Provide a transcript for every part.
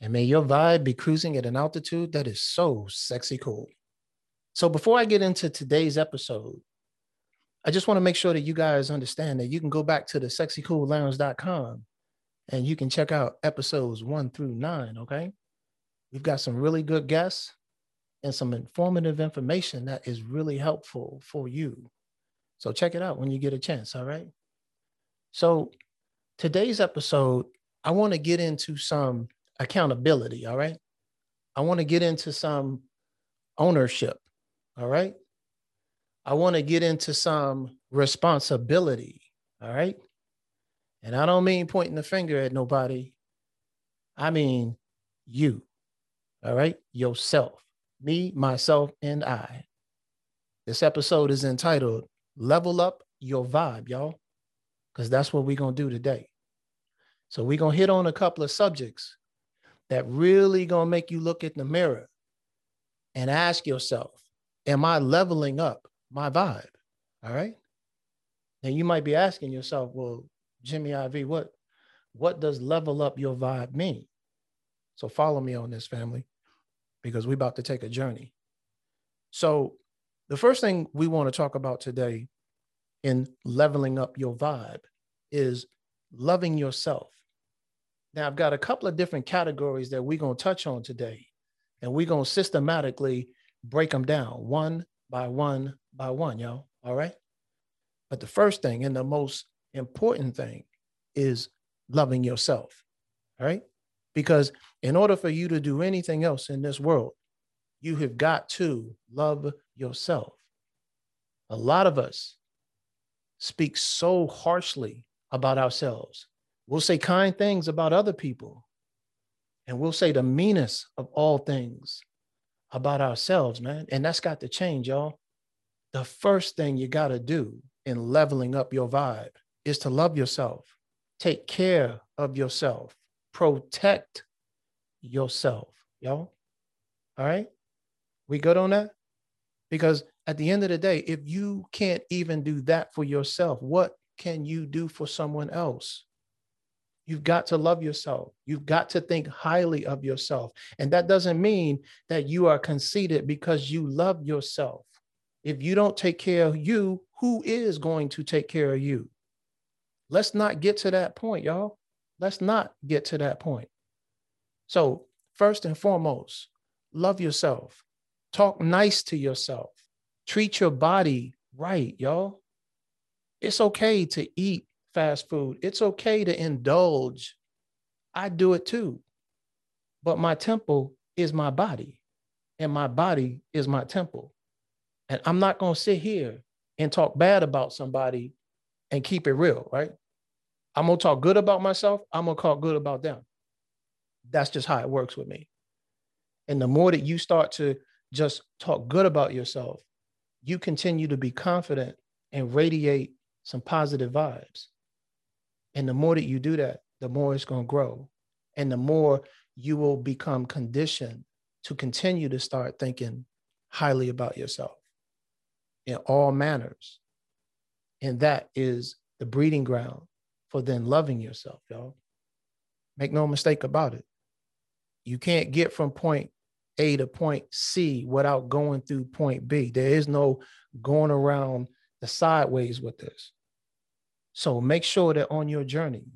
And may your vibe be cruising at an altitude that is so sexy cool. So, before I get into today's episode, I just want to make sure that you guys understand that you can go back to the sexycoollounge.com and you can check out episodes one through nine. Okay. We've got some really good guests and some informative information that is really helpful for you. So, check it out when you get a chance. All right. So, today's episode, I want to get into some accountability. All right. I want to get into some ownership. All right. I want to get into some responsibility. All right. And I don't mean pointing the finger at nobody. I mean you. All right. Yourself, me, myself, and I. This episode is entitled Level Up Your Vibe, y'all, because that's what we're going to do today. So we're going to hit on a couple of subjects that really going to make you look in the mirror and ask yourself, am I leveling up my vibe? All right. And you might be asking yourself, well, Jimmy IV, what what does level up your vibe mean? So follow me on this family because we're about to take a journey. So the first thing we want to talk about today in leveling up your vibe is loving yourself. Now, I've got a couple of different categories that we're going to touch on today, and we're going to systematically break them down one by one by one, y'all. All right. But the first thing and the most important thing is loving yourself. All right. Because in order for you to do anything else in this world, you have got to love yourself. A lot of us speak so harshly about ourselves We'll say kind things about other people, and we'll say the meanest of all things about ourselves, man. And that's got to change, y'all. The first thing you got to do in leveling up your vibe is to love yourself, take care of yourself, protect yourself, y'all. All right? We good on that? Because at the end of the day, if you can't even do that for yourself, what can you do for someone else? You've got to love yourself. You've got to think highly of yourself. And that doesn't mean that you are conceited because you love yourself. If you don't take care of you, who is going to take care of you? Let's not get to that point, y'all. Let's not get to that point. So, first and foremost, love yourself. Talk nice to yourself. Treat your body right, y'all. It's okay to eat fast food. It's okay to indulge. I do it too. But my temple is my body, and my body is my temple. And I'm not going to sit here and talk bad about somebody and keep it real, right? I'm going to talk good about myself. I'm going to talk good about them. That's just how it works with me. And the more that you start to just talk good about yourself, you continue to be confident and radiate some positive vibes. And the more that you do that, the more it's going to grow. And the more you will become conditioned to continue to start thinking highly about yourself in all manners. And that is the breeding ground for then loving yourself, y'all. Make no mistake about it. You can't get from point A to point C without going through point B. There is no going around the sideways with this. So make sure that on your journey,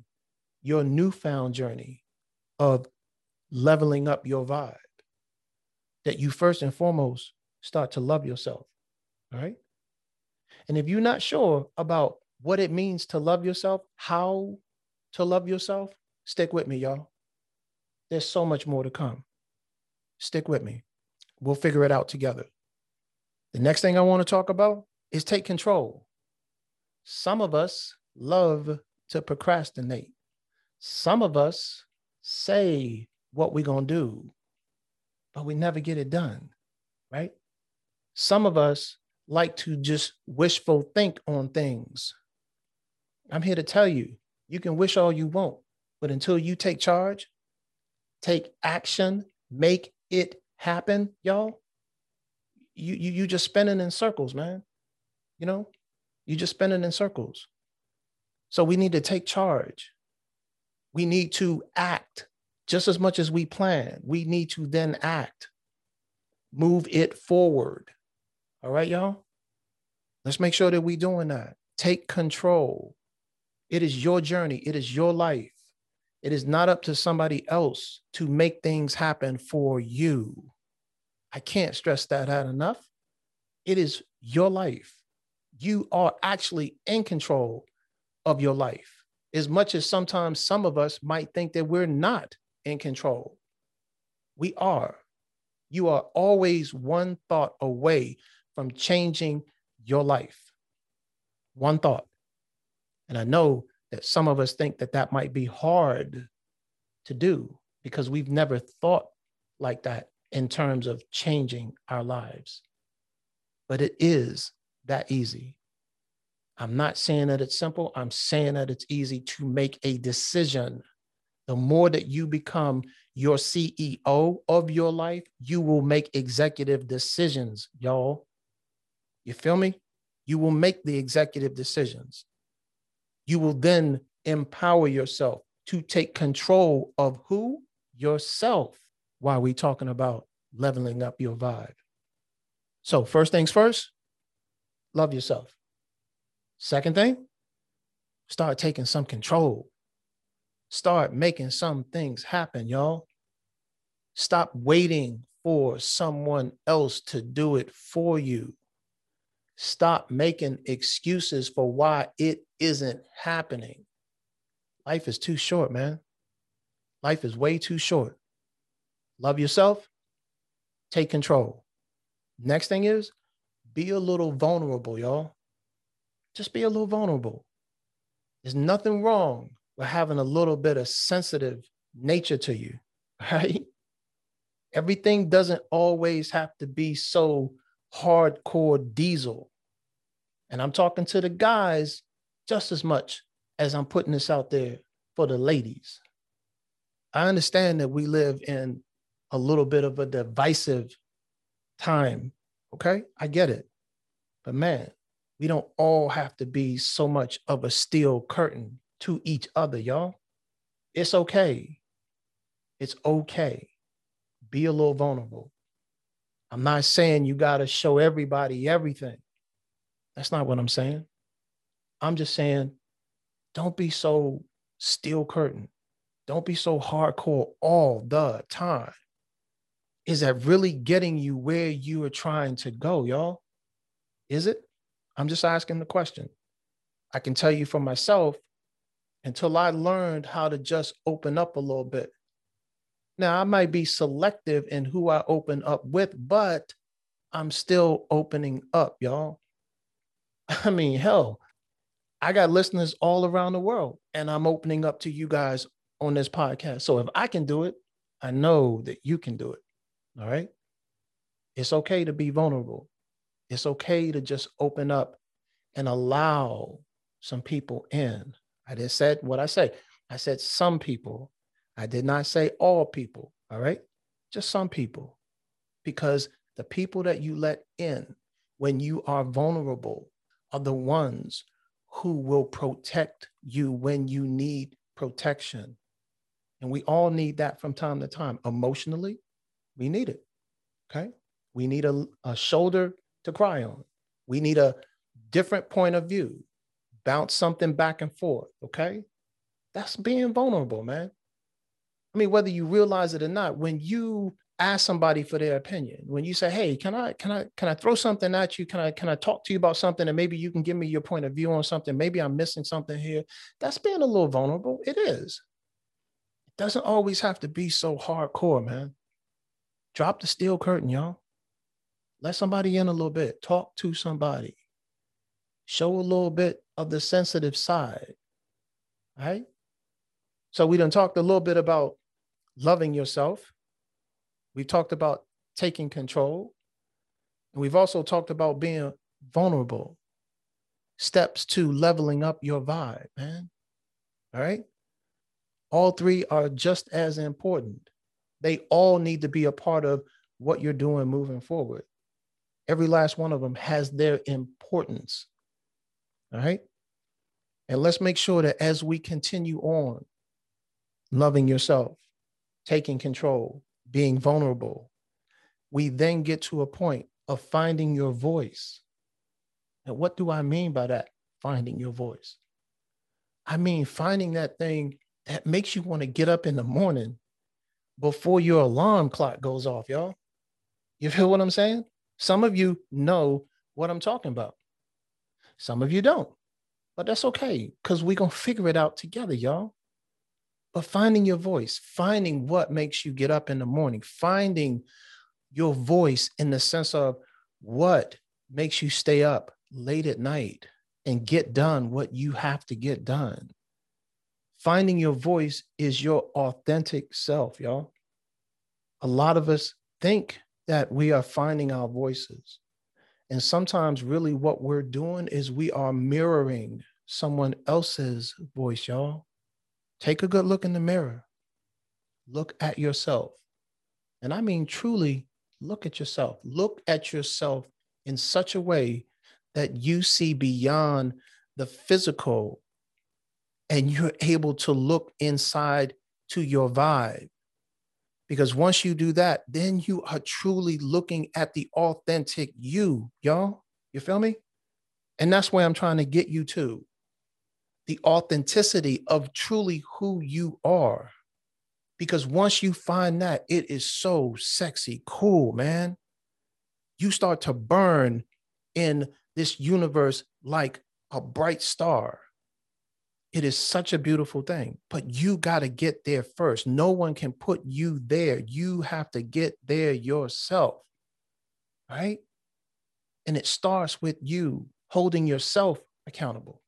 your newfound journey of leveling up your vibe, that you first and foremost start to love yourself. right? And if you're not sure about what it means to love yourself, how to love yourself, stick with me, y'all. There's so much more to come. Stick with me. We'll figure it out together. The next thing I want to talk about is take control. Some of us love to procrastinate. Some of us say what we're going to do, but we never get it done, right? Some of us like to just wishful think on things. I'm here to tell you, you can wish all you want, but until you take charge, take action, make it happen, y'all, you you you just spinning in circles, man. You know, you just spinning in circles. So we need to take charge. We need to act just as much as we plan. We need to then act, move it forward. All right, y'all? Let's make sure that we're doing that. Take control. It is your journey, it is your life. It is not up to somebody else to make things happen for you. I can't stress that out enough. It is your life. You are actually in control of your life, as much as sometimes some of us might think that we're not in control. We are. You are always one thought away from changing your life. One thought. And I know that some of us think that that might be hard to do because we've never thought like that in terms of changing our lives. But it is that easy. I'm not saying that it's simple. I'm saying that it's easy to make a decision. The more that you become your CEO of your life, you will make executive decisions, y'all. You feel me? You will make the executive decisions. You will then empower yourself to take control of who? Yourself. Why are we talking about leveling up your vibe? So, first things first, love yourself. Second thing, start taking some control. Start making some things happen, y'all. Stop waiting for someone else to do it for you. Stop making excuses for why it isn't happening. Life is too short, man. Life is way too short. Love yourself, take control. Next thing is be a little vulnerable, y'all. Just be a little vulnerable. There's nothing wrong with having a little bit of sensitive nature to you, right? Everything doesn't always have to be so hardcore diesel. And I'm talking to the guys just as much as I'm putting this out there for the ladies. I understand that we live in a little bit of a divisive time. Okay. I get it. But man, we don't all have to be so much of a steel curtain to each other, y'all. It's okay. It's okay. Be a little vulnerable. I'm not saying you got to show everybody everything. That's not what I'm saying. I'm just saying don't be so steel curtain. Don't be so hardcore all the time. Is that really getting you where you are trying to go, y'all? Is it? I'm just asking the question. I can tell you for myself, until I learned how to just open up a little bit. Now, I might be selective in who I open up with, but I'm still opening up, y'all. I mean, hell, I got listeners all around the world, and I'm opening up to you guys on this podcast. So if I can do it, I know that you can do it. All right. It's okay to be vulnerable. It's okay to just open up and allow some people in. I just said what I say. I said some people. I did not say all people. All right. Just some people. Because the people that you let in when you are vulnerable are the ones who will protect you when you need protection. And we all need that from time to time. Emotionally, we need it. Okay. We need a, a shoulder to cry on. We need a different point of view, bounce something back and forth. Okay. That's being vulnerable, man. I mean, whether you realize it or not, when you ask somebody for their opinion when you say hey can i can i can i throw something at you can i can i talk to you about something and maybe you can give me your point of view on something maybe i'm missing something here that's being a little vulnerable it is it doesn't always have to be so hardcore man drop the steel curtain y'all let somebody in a little bit talk to somebody show a little bit of the sensitive side right so we done talked a little bit about loving yourself. We've talked about taking control. And we've also talked about being vulnerable. Steps to leveling up your vibe, man. All right. All three are just as important. They all need to be a part of what you're doing moving forward. Every last one of them has their importance. All right. And let's make sure that as we continue on loving yourself, taking control, being vulnerable, we then get to a point of finding your voice. And what do I mean by that? Finding your voice. I mean, finding that thing that makes you want to get up in the morning before your alarm clock goes off, y'all. You feel what I'm saying? Some of you know what I'm talking about. Some of you don't, but that's okay because we're going to figure it out together, y'all. But finding your voice, finding what makes you get up in the morning, finding your voice in the sense of what makes you stay up late at night and get done what you have to get done. Finding your voice is your authentic self, y'all. A lot of us think that we are finding our voices. And sometimes, really, what we're doing is we are mirroring someone else's voice, y'all. Take a good look in the mirror. Look at yourself. And I mean, truly look at yourself. Look at yourself in such a way that you see beyond the physical and you're able to look inside to your vibe because once you do that, then you are truly looking at the authentic you, y'all. You feel me? And that's where I'm trying to get you to the authenticity of truly who you are. Because once you find that, it is so sexy, cool, man. You start to burn in this universe like a bright star. It is such a beautiful thing, but you got to get there first. No one can put you there. You have to get there yourself, right? And it starts with you holding yourself accountable.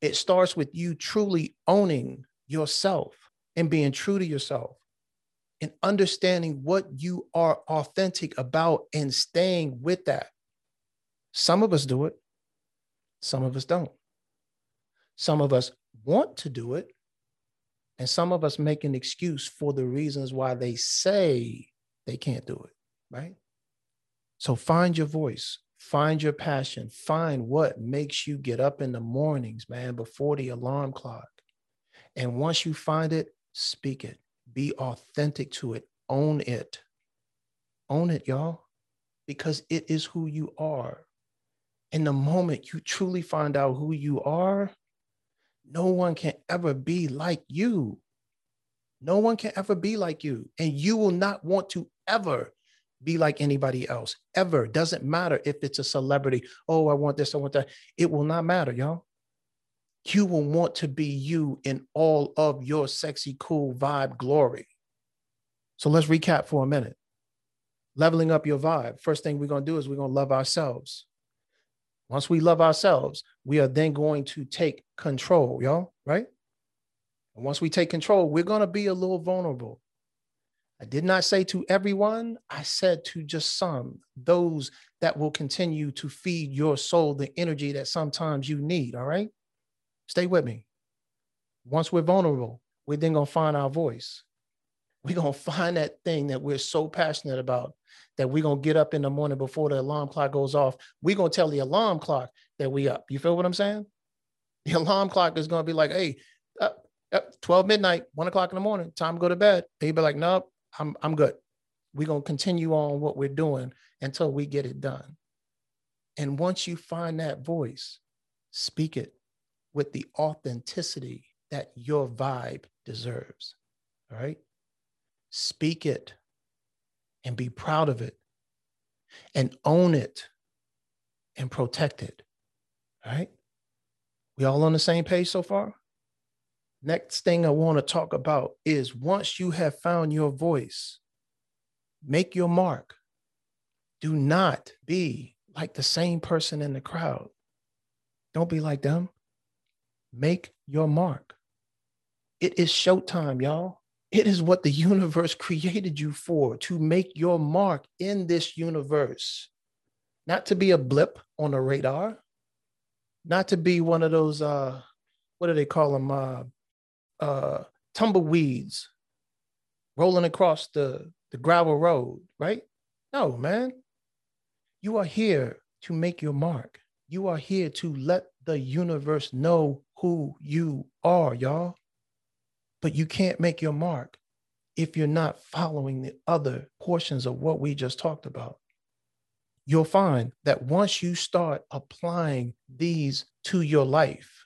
It starts with you truly owning yourself and being true to yourself and understanding what you are authentic about and staying with that. Some of us do it, some of us don't. Some of us want to do it, and some of us make an excuse for the reasons why they say they can't do it, right? So find your voice, find your passion, find what makes you get up in the mornings, man, before the alarm clock. And once you find it, speak it, be authentic to it, own it. Own it, y'all, because it is who you are. In the moment you truly find out who you are, no one can ever be like you. No one can ever be like you. And you will not want to ever be like anybody else, ever. Doesn't matter if it's a celebrity. Oh, I want this, I want that. It will not matter, y'all. You will want to be you in all of your sexy, cool vibe glory. So let's recap for a minute. Leveling up your vibe. First thing we're going to do is we're going to love ourselves. Once we love ourselves, we are then going to take control, y'all, right? And once we take control, we're going to be a little vulnerable. I did not say to everyone, I said to just some, those that will continue to feed your soul the energy that sometimes you need, all right? Stay with me. Once we're vulnerable, we're then going to find our voice. We're going to find that thing that we're so passionate about that we're going to get up in the morning before the alarm clock goes off. We're going to tell the alarm clock that we up. You feel what I'm saying? The alarm clock is going to be like, hey, uh, uh, 12 midnight, one o'clock in the morning, time to go to bed. They be like, nope, I'm, I'm good. We're going to continue on what we're doing until we get it done. And once you find that voice, speak it with the authenticity that your vibe deserves. All right. Speak it and be proud of it and own it and protect it. All right. We all on the same page so far? Next thing I want to talk about is once you have found your voice, make your mark. Do not be like the same person in the crowd. Don't be like them. Make your mark. It is showtime, y'all. It is what the universe created you for to make your mark in this universe, not to be a blip on a radar, not to be one of those, uh, what do they call them? Uh, uh, tumbleweeds rolling across the, the gravel road, right? No, man. You are here to make your mark. You are here to let the universe know who you are, y'all. But you can't make your mark if you're not following the other portions of what we just talked about. You'll find that once you start applying these to your life,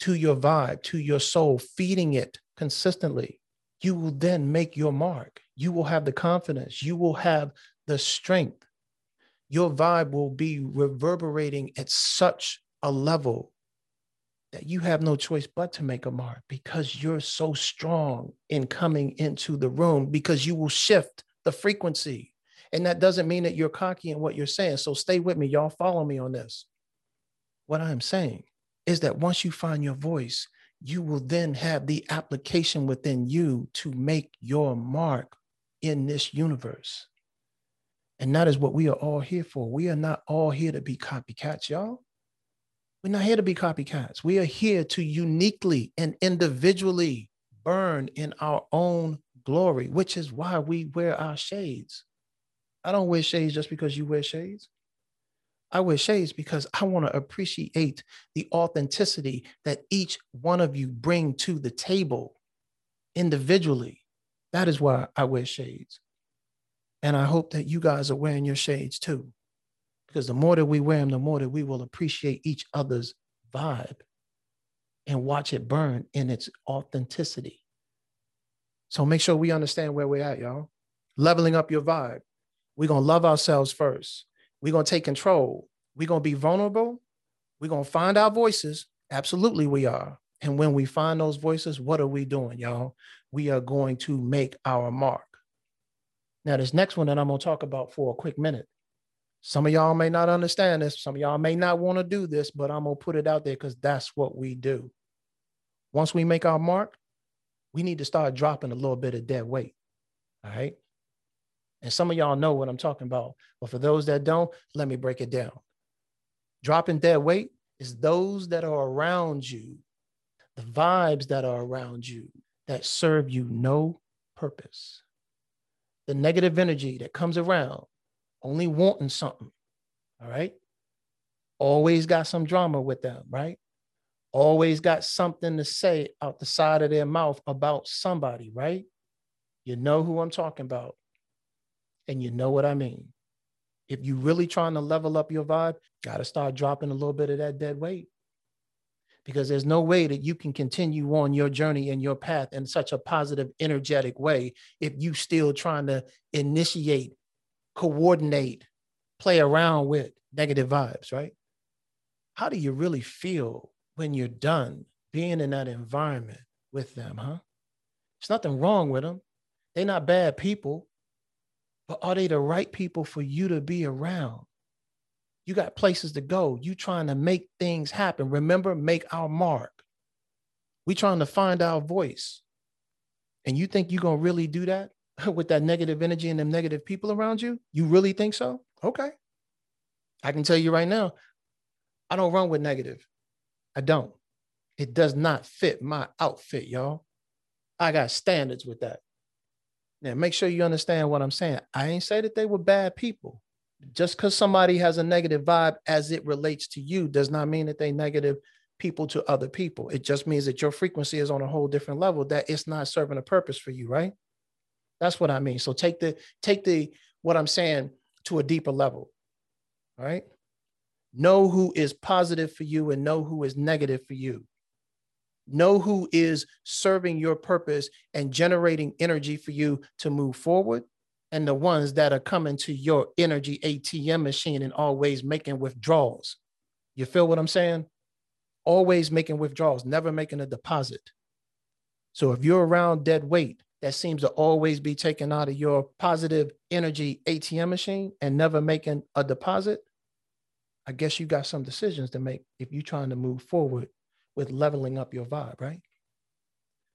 to your vibe, to your soul, feeding it consistently, you will then make your mark. You will have the confidence, you will have the strength. Your vibe will be reverberating at such a level that you have no choice but to make a mark because you're so strong in coming into the room because you will shift the frequency. And that doesn't mean that you're cocky in what you're saying. So stay with me, y'all. Follow me on this. What I'm saying is that once you find your voice, you will then have the application within you to make your mark in this universe. And that is what we are all here for. We are not all here to be copycats, y'all. We're not here to be copycats. We are here to uniquely and individually burn in our own glory, which is why we wear our shades. I don't wear shades just because you wear shades. I wear shades because I want to appreciate the authenticity that each one of you bring to the table individually. That is why I wear shades. And I hope that you guys are wearing your shades too because the more that we wear them, the more that we will appreciate each other's vibe and watch it burn in its authenticity. So make sure we understand where we're at, y'all. Leveling up your vibe. We're going to love ourselves first. We're going to take control. We're going to be vulnerable. We're going to find our voices. Absolutely, we are. And when we find those voices, what are we doing, y'all? We are going to make our mark. Now, this next one that I'm going to talk about for a quick minute some of y'all may not understand this. Some of y'all may not want to do this, but I'm going to put it out there because that's what we do. Once we make our mark, we need to start dropping a little bit of dead weight. All right. And some of y'all know what I'm talking about. But for those that don't, let me break it down. Dropping dead weight is those that are around you, the vibes that are around you that serve you no purpose. The negative energy that comes around only wanting something. All right. Always got some drama with them, right? Always got something to say out the side of their mouth about somebody, right? You know who I'm talking about. And you know what I mean. If you're really trying to level up your vibe, got to start dropping a little bit of that dead weight. Because there's no way that you can continue on your journey and your path in such a positive, energetic way if you still trying to initiate coordinate, play around with negative vibes, right? How do you really feel when you're done being in that environment with them, huh? There's nothing wrong with them. They're not bad people, but are they the right people for you to be around? You got places to go. You trying to make things happen. Remember, make our mark. We trying to find our voice. And you think you're going to really do that? with that negative energy and them negative people around you? You really think so? Okay. I can tell you right now, I don't run with negative. I don't. It does not fit my outfit, y'all. I got standards with that. Now, make sure you understand what I'm saying. I ain't say that they were bad people. Just because somebody has a negative vibe as it relates to you does not mean that they negative people to other people. It just means that your frequency is on a whole different level that it's not serving a purpose for you, right? That's what I mean. So take the take the what I'm saying to a deeper level. All right. Know who is positive for you and know who is negative for you. Know who is serving your purpose and generating energy for you to move forward, and the ones that are coming to your energy ATM machine and always making withdrawals. You feel what I'm saying? Always making withdrawals, never making a deposit. So if you're around dead weight, that seems to always be taken out of your positive energy ATM machine and never making a deposit, I guess you got some decisions to make if you're trying to move forward with leveling up your vibe, right?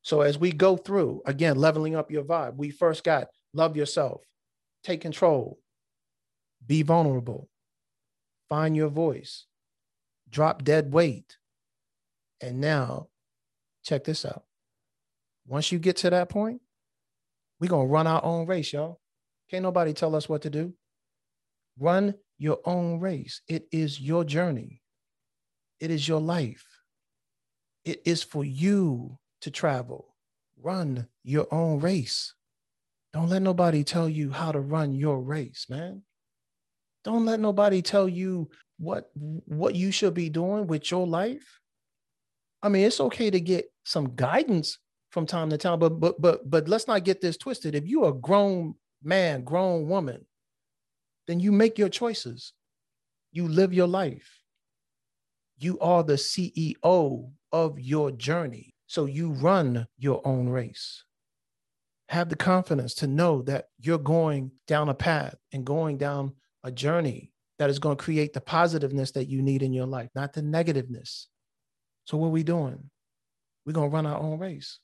So as we go through, again, leveling up your vibe, we first got love yourself, take control, be vulnerable, find your voice, drop dead weight. And now, check this out. Once you get to that point, we're going to run our own race, y'all. Can't nobody tell us what to do. Run your own race. It is your journey, it is your life. It is for you to travel. Run your own race. Don't let nobody tell you how to run your race, man. Don't let nobody tell you what what you should be doing with your life. I mean, it's okay to get some guidance from time to time, but but but but let's not get this twisted. If you're a grown man, grown woman, then you make your choices. You live your life. You are the CEO of your journey. So you run your own race. Have the confidence to know that you're going down a path and going down a journey that is going to create the positiveness that you need in your life, not the negativeness. So, what are we doing? We're going to run our own race.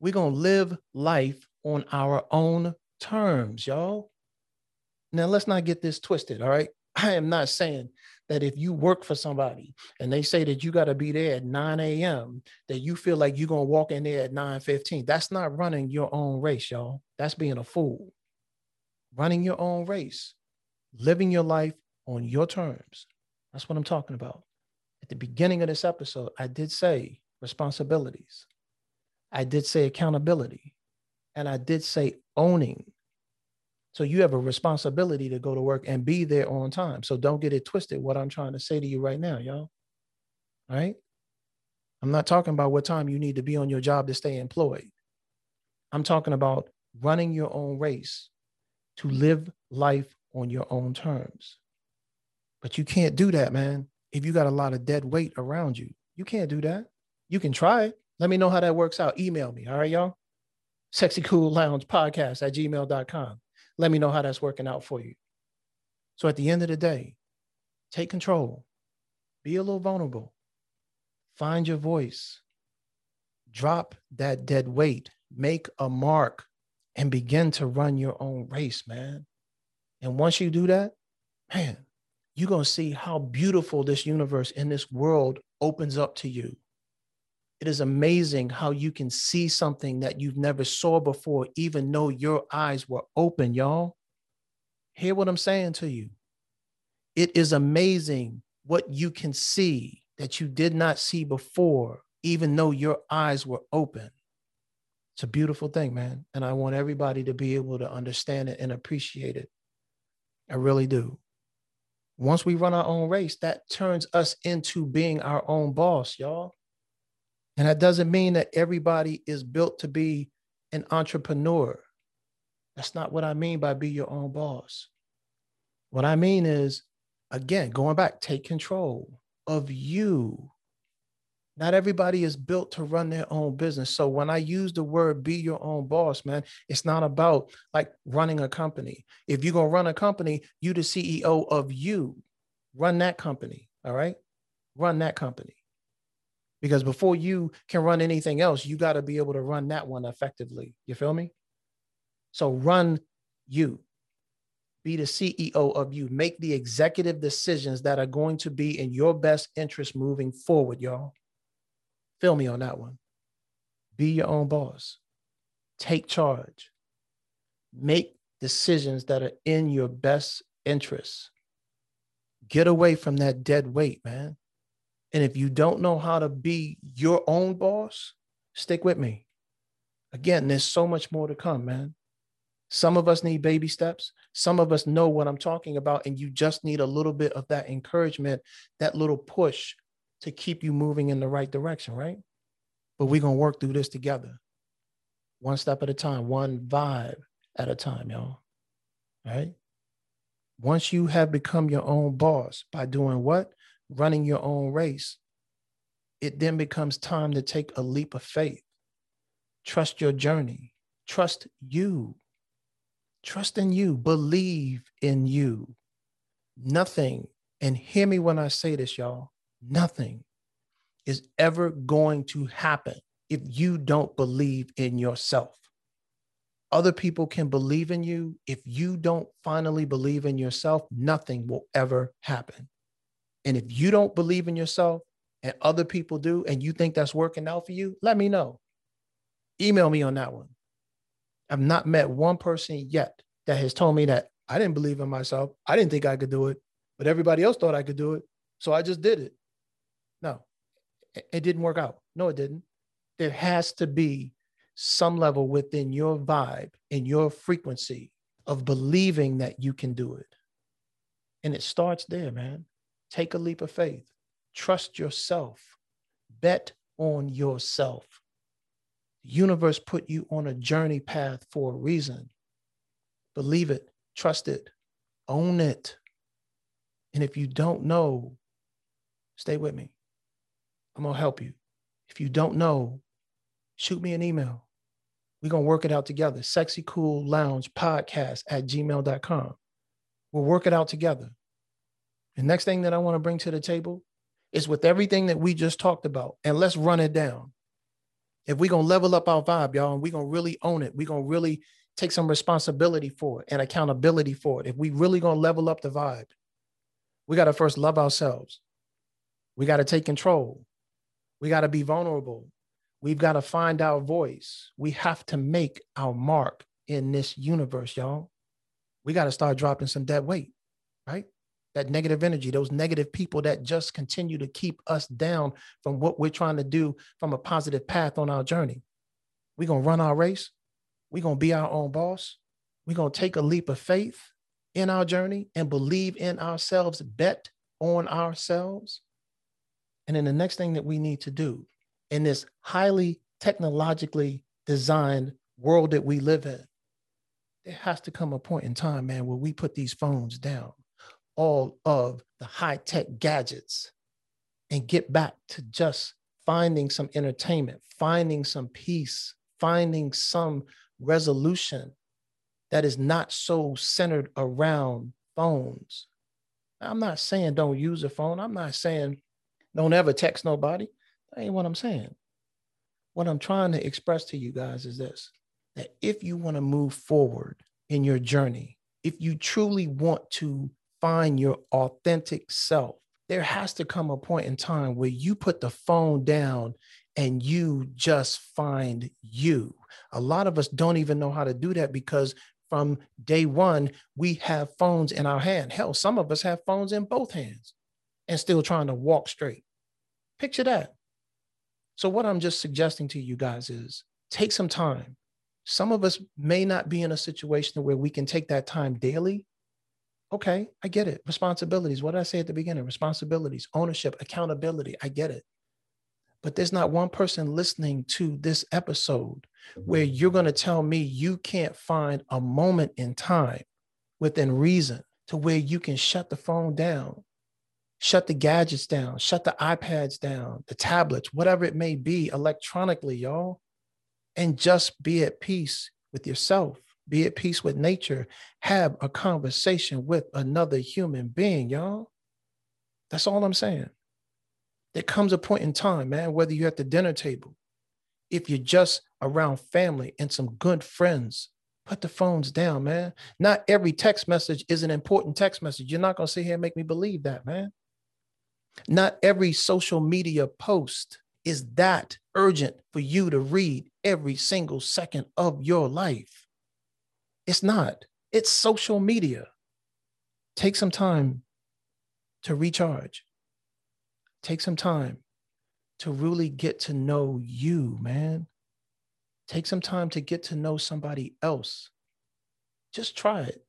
We're going to live life on our own terms, y'all. Now, let's not get this twisted, all right? I am not saying that if you work for somebody and they say that you got to be there at 9 a.m., that you feel like you're going to walk in there at 9 15. That's not running your own race, y'all. That's being a fool. Running your own race, living your life on your terms. That's what I'm talking about. At the beginning of this episode, I did say responsibilities, I did say accountability, and I did say owning so you have a responsibility to go to work and be there on time. So don't get it twisted. What I'm trying to say to you right now, y'all. All right. I'm not talking about what time you need to be on your job to stay employed. I'm talking about running your own race to live life on your own terms. But you can't do that, man. If you got a lot of dead weight around you, you can't do that. You can try it. Let me know how that works out. Email me. All right, y'all. Sexy Cool Lounge Podcast at gmail.com. Let me know how that's working out for you. So at the end of the day, take control, be a little vulnerable, find your voice, drop that dead weight, make a mark, and begin to run your own race, man. And once you do that, man, you're going to see how beautiful this universe and this world opens up to you. It is amazing how you can see something that you've never saw before, even though your eyes were open, y'all. Hear what I'm saying to you. It is amazing what you can see that you did not see before, even though your eyes were open. It's a beautiful thing, man. And I want everybody to be able to understand it and appreciate it. I really do. Once we run our own race, that turns us into being our own boss, y'all. And that doesn't mean that everybody is built to be an entrepreneur. That's not what I mean by be your own boss. What I mean is, again, going back, take control of you. Not everybody is built to run their own business. So when I use the word be your own boss, man, it's not about like running a company. If you're going to run a company, you the CEO of you. Run that company, all right? Run that company because before you can run anything else, you got to be able to run that one effectively. You feel me? So run you. Be the CEO of you. Make the executive decisions that are going to be in your best interest moving forward, y'all. Feel me on that one. Be your own boss. Take charge. Make decisions that are in your best interest. Get away from that dead weight, man. And if you don't know how to be your own boss, stick with me. Again, there's so much more to come, man. Some of us need baby steps. Some of us know what I'm talking about, and you just need a little bit of that encouragement, that little push to keep you moving in the right direction, right? But we're going to work through this together, one step at a time, one vibe at a time, y'all. All right? Once you have become your own boss by doing what? Running your own race, it then becomes time to take a leap of faith. Trust your journey, trust you, trust in you, believe in you. Nothing, and hear me when I say this, y'all, nothing is ever going to happen if you don't believe in yourself. Other people can believe in you. If you don't finally believe in yourself, nothing will ever happen. And if you don't believe in yourself and other people do, and you think that's working out for you, let me know. Email me on that one. I've not met one person yet that has told me that I didn't believe in myself. I didn't think I could do it, but everybody else thought I could do it. So I just did it. No, it didn't work out. No, it didn't. There has to be some level within your vibe and your frequency of believing that you can do it. And it starts there, man. Take a leap of faith. Trust yourself. Bet on yourself. The universe put you on a journey path for a reason. Believe it, trust it, own it. And if you don't know, stay with me. I'm going to help you. If you don't know, shoot me an email. We're going to work it out together. Sexy Cool Lounge Podcast at gmail.com. We'll work it out together. The next thing that I want to bring to the table is with everything that we just talked about, and let's run it down. If we're going to level up our vibe, y'all, and we're going to really own it, we're going to really take some responsibility for it and accountability for it. If we really going to level up the vibe, we got to first love ourselves. We got to take control. We got to be vulnerable. We've got to find our voice. We have to make our mark in this universe, y'all. We got to start dropping some dead weight, right? That negative energy, those negative people that just continue to keep us down from what we're trying to do from a positive path on our journey. We're going to run our race. We're going to be our own boss. We're going to take a leap of faith in our journey and believe in ourselves, bet on ourselves. And then the next thing that we need to do in this highly technologically designed world that we live in, there has to come a point in time, man, where we put these phones down, all of the high tech gadgets, and get back to just finding some entertainment, finding some peace, finding some resolution that is not so centered around phones. I'm not saying don't use a phone. I'm not saying don't ever text nobody. That ain't what I'm saying. What I'm trying to express to you guys is this that if you want to move forward in your journey, if you truly want to find your authentic self, there has to come a point in time where you put the phone down and you just find you. A lot of us don't even know how to do that because from day one, we have phones in our hand. Hell, some of us have phones in both hands and still trying to walk straight. Picture that. So, what I'm just suggesting to you guys is take some time. Some of us may not be in a situation where we can take that time daily. Okay, I get it. Responsibilities. What did I say at the beginning? Responsibilities, ownership, accountability. I get it. But there's not one person listening to this episode where you're going to tell me you can't find a moment in time within reason to where you can shut the phone down shut the gadgets down, shut the iPads down, the tablets, whatever it may be electronically, y'all, and just be at peace with yourself, be at peace with nature, have a conversation with another human being, y'all. That's all I'm saying. There comes a point in time, man, whether you're at the dinner table, if you're just around family and some good friends, put the phones down, man. Not every text message is an important text message. You're not going to sit here and make me believe that, man. Not every social media post is that urgent for you to read every single second of your life. It's not, it's social media. Take some time to recharge. Take some time to really get to know you, man. Take some time to get to know somebody else. Just try it.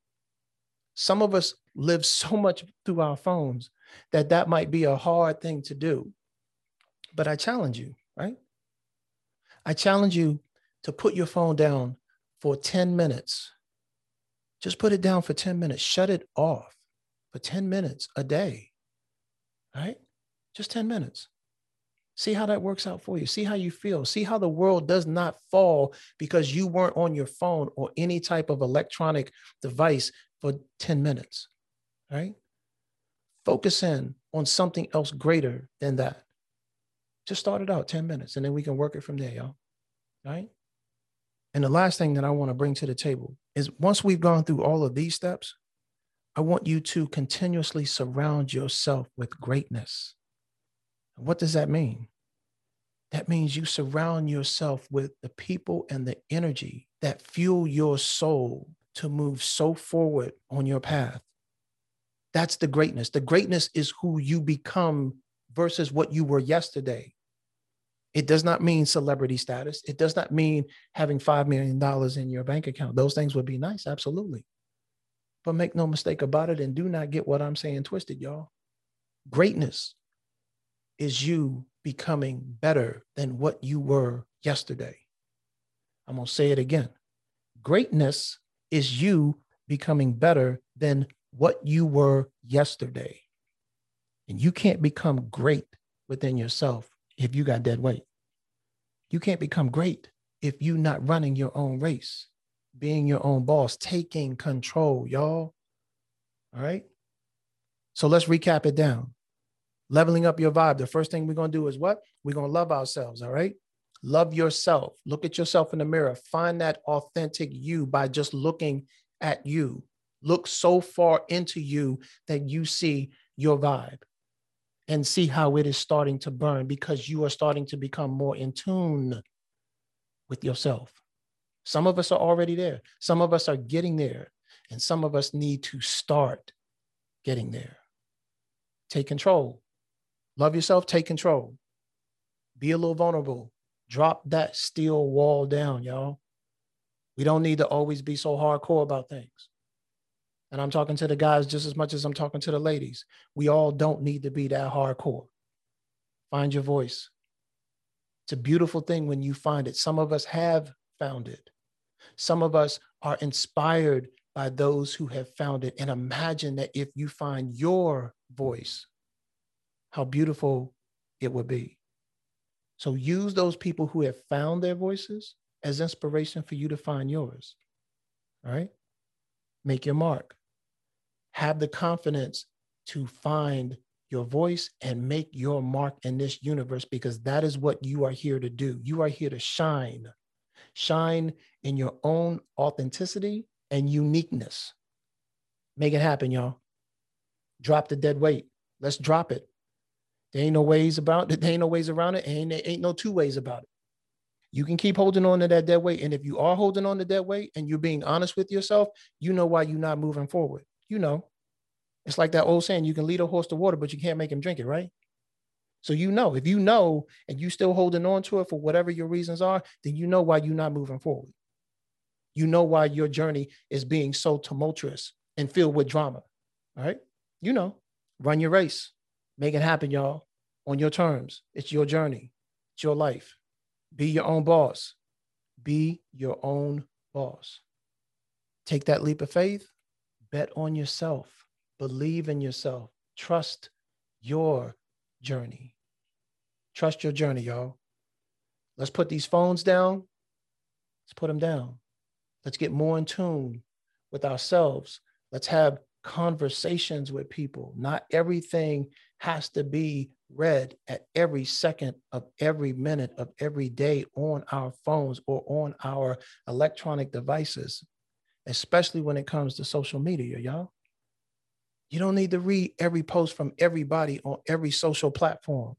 Some of us live so much through our phones that that might be a hard thing to do. But I challenge you, right? I challenge you to put your phone down for 10 minutes. Just put it down for 10 minutes. Shut it off for 10 minutes a day, right? Just 10 minutes. See how that works out for you. See how you feel. See how the world does not fall because you weren't on your phone or any type of electronic device for 10 minutes, right? Focus in on something else greater than that. Just start it out 10 minutes and then we can work it from there, y'all. Right? And the last thing that I want to bring to the table is once we've gone through all of these steps, I want you to continuously surround yourself with greatness. What does that mean? That means you surround yourself with the people and the energy that fuel your soul to move so forward on your path. That's the greatness. The greatness is who you become versus what you were yesterday. It does not mean celebrity status. It does not mean having $5 million in your bank account. Those things would be nice, absolutely. But make no mistake about it and do not get what I'm saying twisted, y'all. Greatness is you becoming better than what you were yesterday. I'm going to say it again. Greatness is you becoming better than what you were yesterday. And you can't become great within yourself if you got dead weight. You can't become great if you're not running your own race, being your own boss, taking control, y'all. All right. So let's recap it down. Leveling up your vibe. The first thing we're going to do is what? We're going to love ourselves. All right. Love yourself. Look at yourself in the mirror. Find that authentic you by just looking at you. Look so far into you that you see your vibe and see how it is starting to burn because you are starting to become more in tune with yourself. Some of us are already there, some of us are getting there, and some of us need to start getting there. Take control. Love yourself, take control. Be a little vulnerable. Drop that steel wall down, y'all. We don't need to always be so hardcore about things. And I'm talking to the guys just as much as I'm talking to the ladies. We all don't need to be that hardcore. Find your voice. It's a beautiful thing when you find it. Some of us have found it. Some of us are inspired by those who have found it. And imagine that if you find your voice, how beautiful it would be. So use those people who have found their voices as inspiration for you to find yours. All right? Make your mark have the confidence to find your voice and make your mark in this universe because that is what you are here to do. You are here to shine, shine in your own authenticity and uniqueness. Make it happen, y'all. Drop the dead weight. Let's drop it. There ain't no ways about it. There ain't no ways around it. Ain't, there ain't no two ways about it. You can keep holding on to that dead weight. And if you are holding on to that weight and you're being honest with yourself, you know why you're not moving forward you know, it's like that old saying, you can lead a horse to water, but you can't make him drink it, right? So you know, if you know and you still holding on to it for whatever your reasons are, then you know why you're not moving forward. You know why your journey is being so tumultuous and filled with drama. All right. You know, run your race, make it happen, y'all, on your terms. It's your journey, it's your life. Be your own boss. Be your own boss. Take that leap of faith Bet on yourself. Believe in yourself. Trust your journey. Trust your journey, y'all. Let's put these phones down. Let's put them down. Let's get more in tune with ourselves. Let's have conversations with people. Not everything has to be read at every second of every minute of every day on our phones or on our electronic devices especially when it comes to social media, y'all. You don't need to read every post from everybody on every social platform.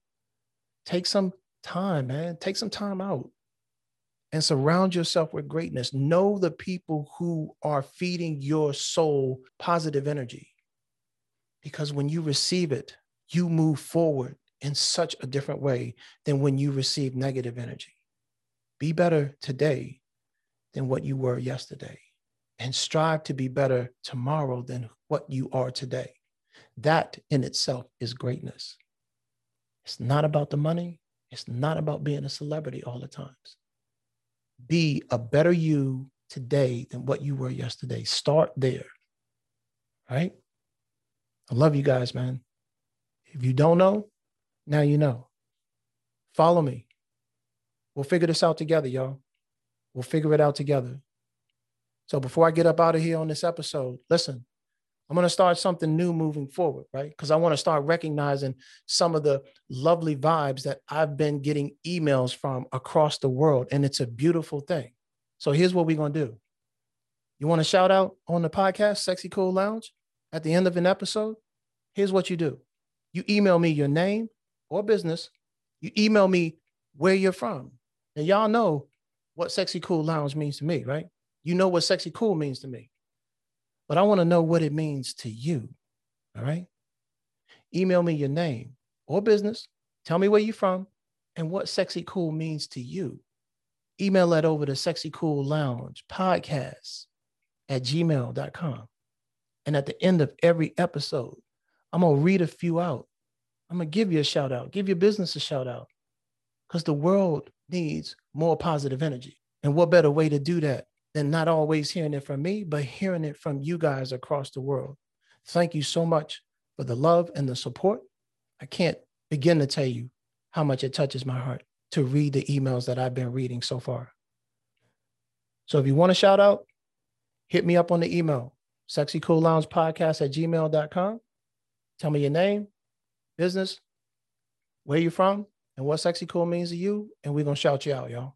Take some time, man. Take some time out and surround yourself with greatness. Know the people who are feeding your soul positive energy. Because when you receive it, you move forward in such a different way than when you receive negative energy. Be better today than what you were yesterday and strive to be better tomorrow than what you are today. That in itself is greatness. It's not about the money, it's not about being a celebrity all the times. Be a better you today than what you were yesterday. Start there. Right? I love you guys, man. If you don't know, now you know. Follow me. We'll figure this out together, y'all. We'll figure it out together. So before I get up out of here on this episode, listen, I'm going to start something new moving forward, right? Because I want to start recognizing some of the lovely vibes that I've been getting emails from across the world. And it's a beautiful thing. So here's what we're going to do. You want to shout out on the podcast, Sexy Cool Lounge, at the end of an episode? Here's what you do you email me your name or business, you email me where you're from. And y'all know what Sexy Cool Lounge means to me, right? You know what Sexy Cool means to me but I want to know what it means to you. All right. Email me your name or business. Tell me where you're from and what sexy cool means to you. Email that over to sexy cool lounge podcast at gmail.com. And at the end of every episode, I'm going to read a few out. I'm going to give you a shout out, give your business a shout out because the world needs more positive energy. And what better way to do that than not always hearing it from me, but hearing it from you guys across the world. Thank you so much for the love and the support. I can't begin to tell you how much it touches my heart to read the emails that I've been reading so far. So if you want to shout out, hit me up on the email, sexycoolloungepodcast at gmail.com. Tell me your name, business, where you're from, and what sexy cool means to you. And we're going to shout you out, y'all.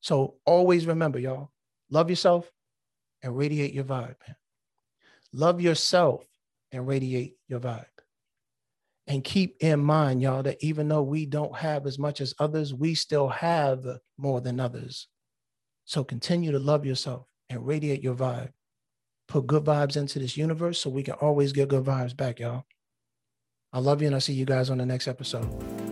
So always remember, y'all, Love yourself and radiate your vibe. Love yourself and radiate your vibe. And keep in mind, y'all, that even though we don't have as much as others, we still have more than others. So continue to love yourself and radiate your vibe. Put good vibes into this universe so we can always get good vibes back, y'all. I love you and I'll see you guys on the next episode.